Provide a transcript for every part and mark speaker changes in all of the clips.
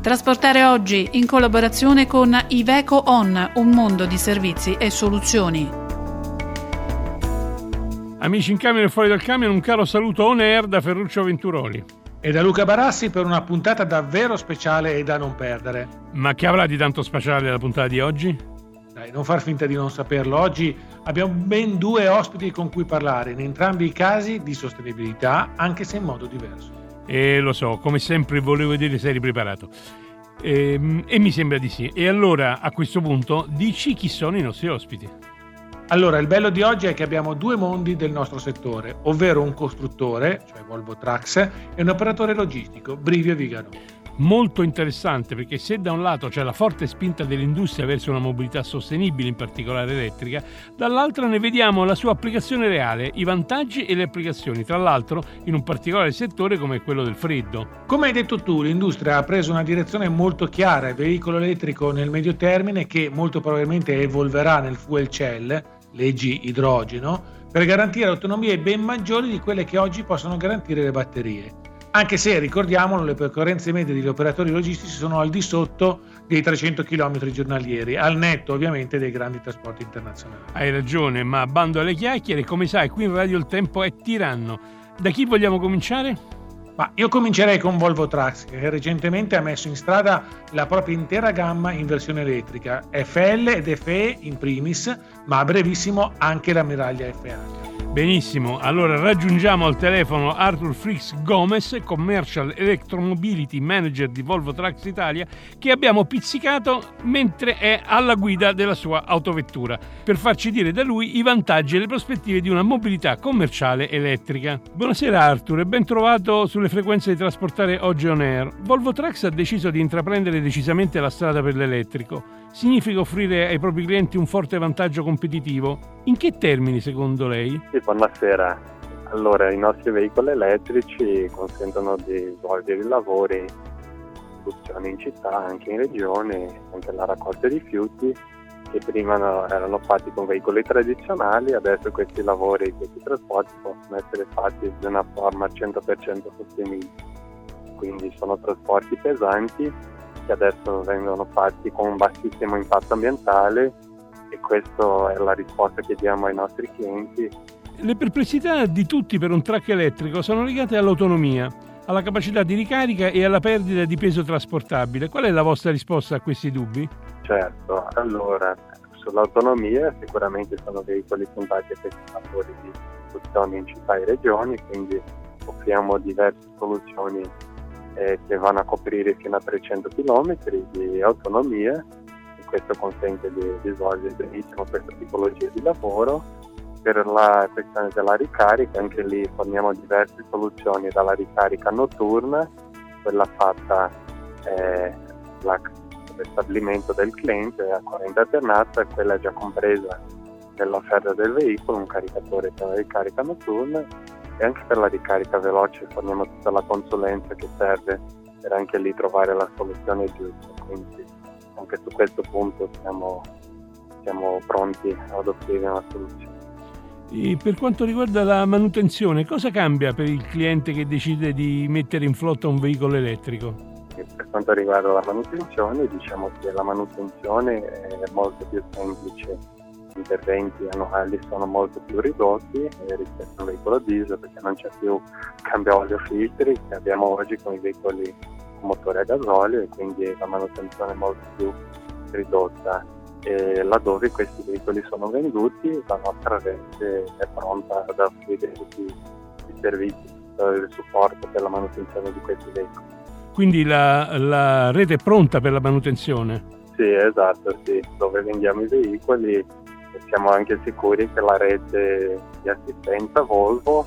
Speaker 1: Trasportare oggi in collaborazione con Iveco On, un mondo di servizi e soluzioni.
Speaker 2: Amici in camion e fuori dal camion, un caro saluto on air da Ferruccio Venturoli.
Speaker 3: E da Luca Barassi per una puntata davvero speciale e da non perdere.
Speaker 2: Ma che avrà di tanto speciale la puntata di oggi?
Speaker 3: Dai, non far finta di non saperlo. Oggi abbiamo ben due ospiti con cui parlare, in entrambi i casi di sostenibilità, anche se in modo diverso.
Speaker 2: E lo so, come sempre volevo vedere se eri preparato. E, ehm, e mi sembra di sì. E allora a questo punto dici chi sono i nostri ospiti.
Speaker 3: Allora, il bello di oggi è che abbiamo due mondi del nostro settore, ovvero un costruttore, cioè Volvo Trucks, e un operatore logistico, Brivio Vigano
Speaker 2: molto interessante perché se da un lato c'è la forte spinta dell'industria verso una mobilità sostenibile, in particolare elettrica, dall'altro ne vediamo la sua applicazione reale, i vantaggi e le applicazioni, tra l'altro in un particolare settore come quello del freddo.
Speaker 3: Come hai detto tu, l'industria ha preso una direzione molto chiara, il veicolo elettrico nel medio termine che molto probabilmente evolverà nel fuel cell, leggi idrogeno, per garantire autonomie ben maggiori di quelle che oggi possono garantire le batterie anche se ricordiamolo le percorrenze medie degli operatori logistici sono al di sotto dei 300 km giornalieri, al netto ovviamente dei grandi trasporti internazionali.
Speaker 2: Hai ragione, ma bando alle chiacchiere, come sai qui in Radio il tempo è tiranno. Da chi vogliamo cominciare?
Speaker 3: Ma io comincerei con Volvo Trucks, che recentemente ha messo in strada la propria intera gamma in versione elettrica, FL ed FE in primis, ma a brevissimo anche la miraglia FH.
Speaker 2: Benissimo, allora raggiungiamo al telefono Arthur Frix Gomez, Commercial Electromobility Manager di Volvo Trucks Italia, che abbiamo pizzicato mentre è alla guida della sua autovettura, per farci dire da lui i vantaggi e le prospettive di una mobilità commerciale elettrica. Buonasera Arthur e ben trovato sulle frequenze di trasportare oggi on air. Volvo Trucks ha deciso di intraprendere decisamente la strada per l'elettrico significa offrire ai propri clienti un forte vantaggio competitivo. In che termini secondo lei?
Speaker 4: Sì, buonasera. Allora, i nostri veicoli elettrici consentono di svolgere i lavori produzione in città, anche in regione, anche la raccolta rifiuti che prima erano fatti con veicoli tradizionali, adesso questi lavori, questi trasporti possono essere fatti di una forma 100% sostenibile. Quindi sono trasporti pesanti che adesso vengono fatti con un bassissimo impatto ambientale questa è la risposta che diamo ai nostri clienti.
Speaker 2: Le perplessità di tutti per un track elettrico sono legate all'autonomia, alla capacità di ricarica e alla perdita di peso trasportabile. Qual è la vostra risposta a questi dubbi?
Speaker 4: Certo, allora sull'autonomia sicuramente sono veicoli puntati a questi fattori di produzione in città e regioni, quindi offriamo diverse soluzioni eh, che vanno a coprire fino a 300 km di autonomia questo consente di, di svolgere benissimo questa tipologia di lavoro. Per la questione della ricarica, anche lì forniamo diverse soluzioni, dalla ricarica notturna, quella fatta eh, stabilimento del cliente a corrente alternata, quella già compresa nell'offerta del veicolo, un caricatore per la ricarica notturna e anche per la ricarica veloce forniamo tutta la consulenza che serve per anche lì trovare la soluzione giusta. Quindi anche su questo punto siamo, siamo pronti ad offrire una soluzione.
Speaker 2: E per quanto riguarda la manutenzione, cosa cambia per il cliente che decide di mettere in flotta un veicolo elettrico?
Speaker 4: per quanto riguarda la manutenzione, diciamo che la manutenzione è molto più semplice interventi annuali sono molto più ridotti eh, rispetto a un veicolo diesel perché non c'è più cambio olio filtri che abbiamo oggi con i veicoli motore a gasolio e quindi la manutenzione è molto più ridotta. E laddove questi veicoli sono venduti la nostra rete è pronta ad offrire tutti i servizi, il supporto per la manutenzione di questi veicoli.
Speaker 2: Quindi la, la rete è pronta per la manutenzione?
Speaker 4: Sì, esatto, sì. dove vendiamo i veicoli siamo anche sicuri che la rete di assistenza Volvo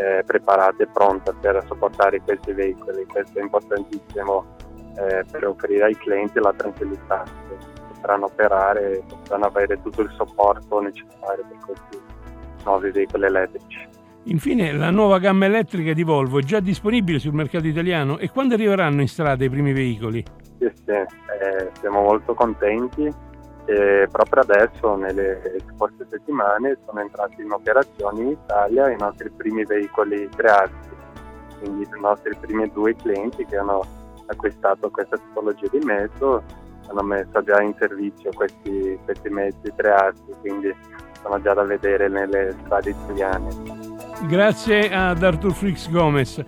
Speaker 4: è preparata e pronta per sopportare questi veicoli. Questo è importantissimo eh, per offrire ai clienti la tranquillità che potranno operare e potranno avere tutto il supporto necessario per questi nuovi veicoli elettrici.
Speaker 2: Infine, la nuova gamma elettrica di Volvo è già disponibile sul mercato italiano e quando arriveranno in strada i primi veicoli?
Speaker 4: Sì, sì, eh, siamo molto contenti e proprio adesso, nelle scorse settimane, sono entrati in operazione in Italia i nostri primi veicoli creati, quindi i nostri primi due clienti che hanno acquistato questa tipologia di mezzo hanno messo già in servizio questi, questi mezzi tre assi, quindi sono già da vedere nelle strade italiane.
Speaker 2: Grazie ad Arthur Frix Gomez.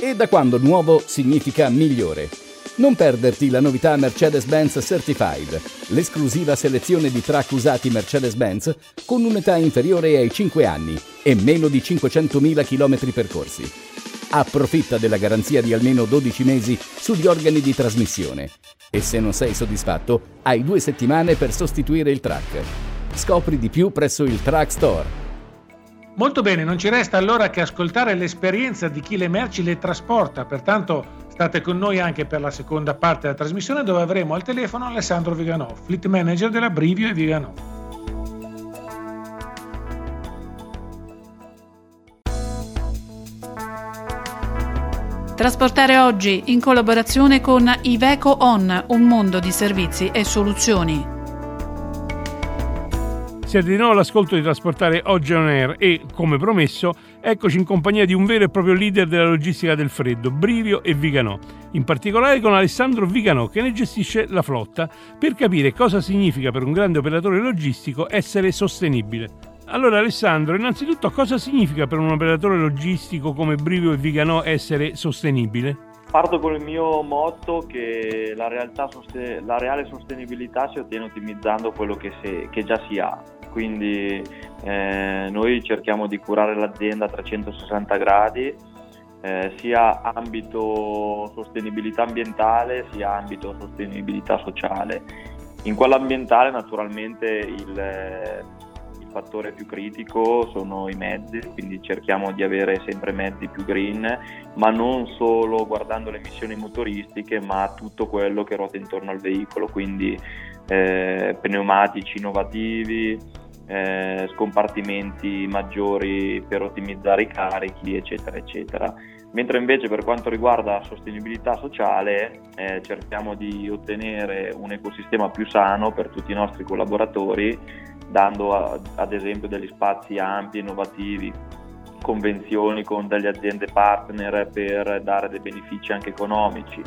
Speaker 5: E da quando nuovo significa migliore? Non perderti la novità Mercedes-Benz Certified, l'esclusiva selezione di track usati Mercedes-Benz con un'età inferiore ai 5 anni e meno di 500.000 km percorsi. Approfitta della garanzia di almeno 12 mesi sugli organi di trasmissione e se non sei soddisfatto hai due settimane per sostituire il track. Scopri di più presso il Track Store.
Speaker 3: Molto bene, non ci resta allora che ascoltare l'esperienza di chi le merci le trasporta, pertanto State con noi anche per la seconda parte della trasmissione dove avremo al telefono Alessandro Viganò, Fleet Manager della Brivio e Viganò.
Speaker 1: Trasportare oggi in collaborazione con Iveco On, un mondo di servizi e soluzioni.
Speaker 2: Siete di nuovo all'ascolto di Trasportare Oggi On Air e, come promesso, eccoci in compagnia di un vero e proprio leader della logistica del freddo, Brivio e Viganò, in particolare con Alessandro Viganò che ne gestisce la flotta, per capire cosa significa per un grande operatore logistico essere sostenibile. Allora Alessandro, innanzitutto cosa significa per un operatore logistico come Brivio e Viganò essere sostenibile?
Speaker 6: Parto con il mio motto che la, sosten- la reale sostenibilità si ottiene ottimizzando quello che, se- che già si ha quindi eh, noi cerchiamo di curare l'azienda a 360 gradi, eh, sia ambito sostenibilità ambientale sia ambito sostenibilità sociale. In quella ambientale naturalmente il, il fattore più critico sono i mezzi, quindi cerchiamo di avere sempre mezzi più green, ma non solo guardando le emissioni motoristiche, ma tutto quello che ruota intorno al veicolo, quindi eh, pneumatici innovativi, eh, scompartimenti maggiori per ottimizzare i carichi, eccetera, eccetera. Mentre invece per quanto riguarda la sostenibilità sociale eh, cerchiamo di ottenere un ecosistema più sano per tutti i nostri collaboratori, dando a, ad esempio degli spazi ampi, innovativi, convenzioni con delle aziende partner per dare dei benefici anche economici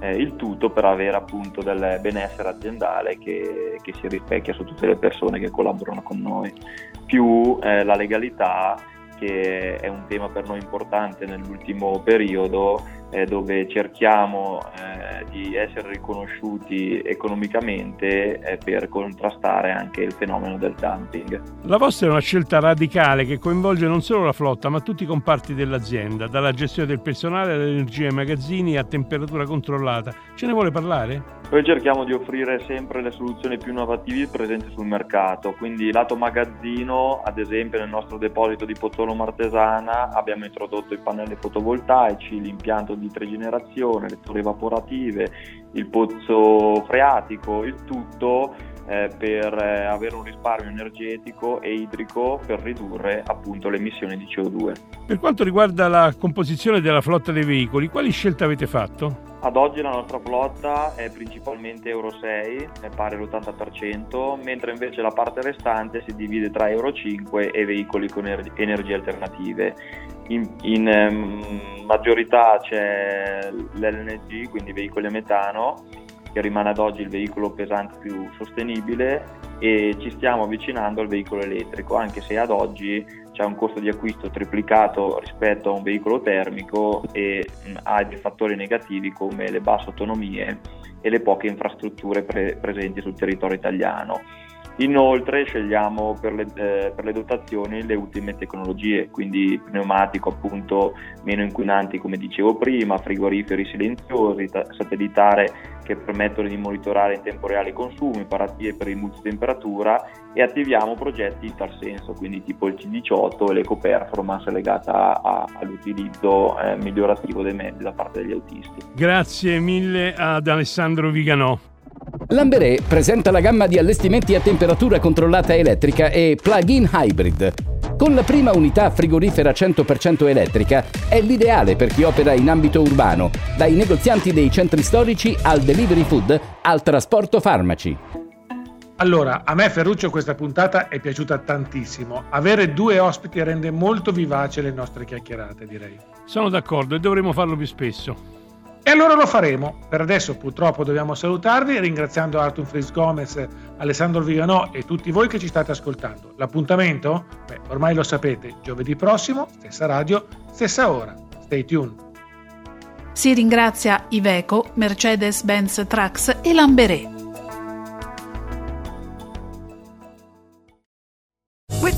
Speaker 6: eh, il tutto per avere appunto del benessere aziendale che, che, si rispecchia su tutte le persone che collaborano con noi, più eh, la legalità che è un tema per noi importante nell'ultimo periodo eh, dove cerchiamo eh, di essere riconosciuti economicamente eh, per contrastare anche il fenomeno del dumping.
Speaker 2: La vostra è una scelta radicale che coinvolge non solo la flotta ma tutti i comparti dell'azienda, dalla gestione del personale all'energia ai magazzini a temperatura controllata. Ce ne vuole parlare?
Speaker 6: Noi cerchiamo di offrire sempre le soluzioni più innovative presenti sul mercato, quindi lato magazzino, ad esempio nel nostro deposito di Pozzolo Martesana abbiamo introdotto i pannelli fotovoltaici, l'impianto di trigenerazione, le torri evaporative, il pozzo freatico, il tutto eh, per eh, avere un risparmio energetico e idrico per ridurre appunto le emissioni di CO2.
Speaker 2: Per quanto riguarda la composizione della flotta dei veicoli, quali scelte avete fatto?
Speaker 6: Ad oggi la nostra flotta è principalmente Euro 6, è pari all'80%, mentre invece la parte restante si divide tra Euro 5 e veicoli con energie alternative. In, in um, maggiorità c'è l'LNG, quindi veicoli a metano, che rimane ad oggi il veicolo pesante più sostenibile e ci stiamo avvicinando al veicolo elettrico, anche se ad oggi c'è un costo di acquisto triplicato rispetto a un veicolo termico e mh, ha dei fattori negativi come le basse autonomie e le poche infrastrutture pre- presenti sul territorio italiano. Inoltre scegliamo per le, eh, per le, dotazioni le ultime tecnologie, quindi pneumatico appunto meno inquinanti come dicevo prima, frigoriferi silenziosi, t- satellitare che permettono di monitorare in tempo reale i consumi, paratie per il multitemperatura e attiviamo progetti in tal senso, quindi tipo il C18 e l'eco-performance legata a, all'utilizzo eh, migliorativo dei mezzi da parte degli autisti.
Speaker 2: Grazie mille ad Alessandro Viganò.
Speaker 5: Lamberé presenta la gamma di allestimenti a temperatura controllata elettrica e plug-in hybrid. Con la prima unità frigorifera 100% elettrica è l'ideale per chi opera in ambito urbano, dai negozianti dei centri storici al delivery food al trasporto farmaci.
Speaker 3: Allora, a me Ferruccio questa puntata è piaciuta tantissimo. Avere due ospiti rende molto vivace le nostre chiacchierate, direi.
Speaker 2: Sono d'accordo e dovremo farlo più spesso.
Speaker 3: E allora lo faremo. Per adesso purtroppo dobbiamo salutarvi ringraziando Artur Fris Gomez, Alessandro Viganò e tutti voi che ci state ascoltando. L'appuntamento? Beh, ormai lo sapete, giovedì prossimo, stessa radio, stessa ora. Stay tuned.
Speaker 1: Si ringrazia Iveco, Mercedes-Benz Trucks e Lamberé.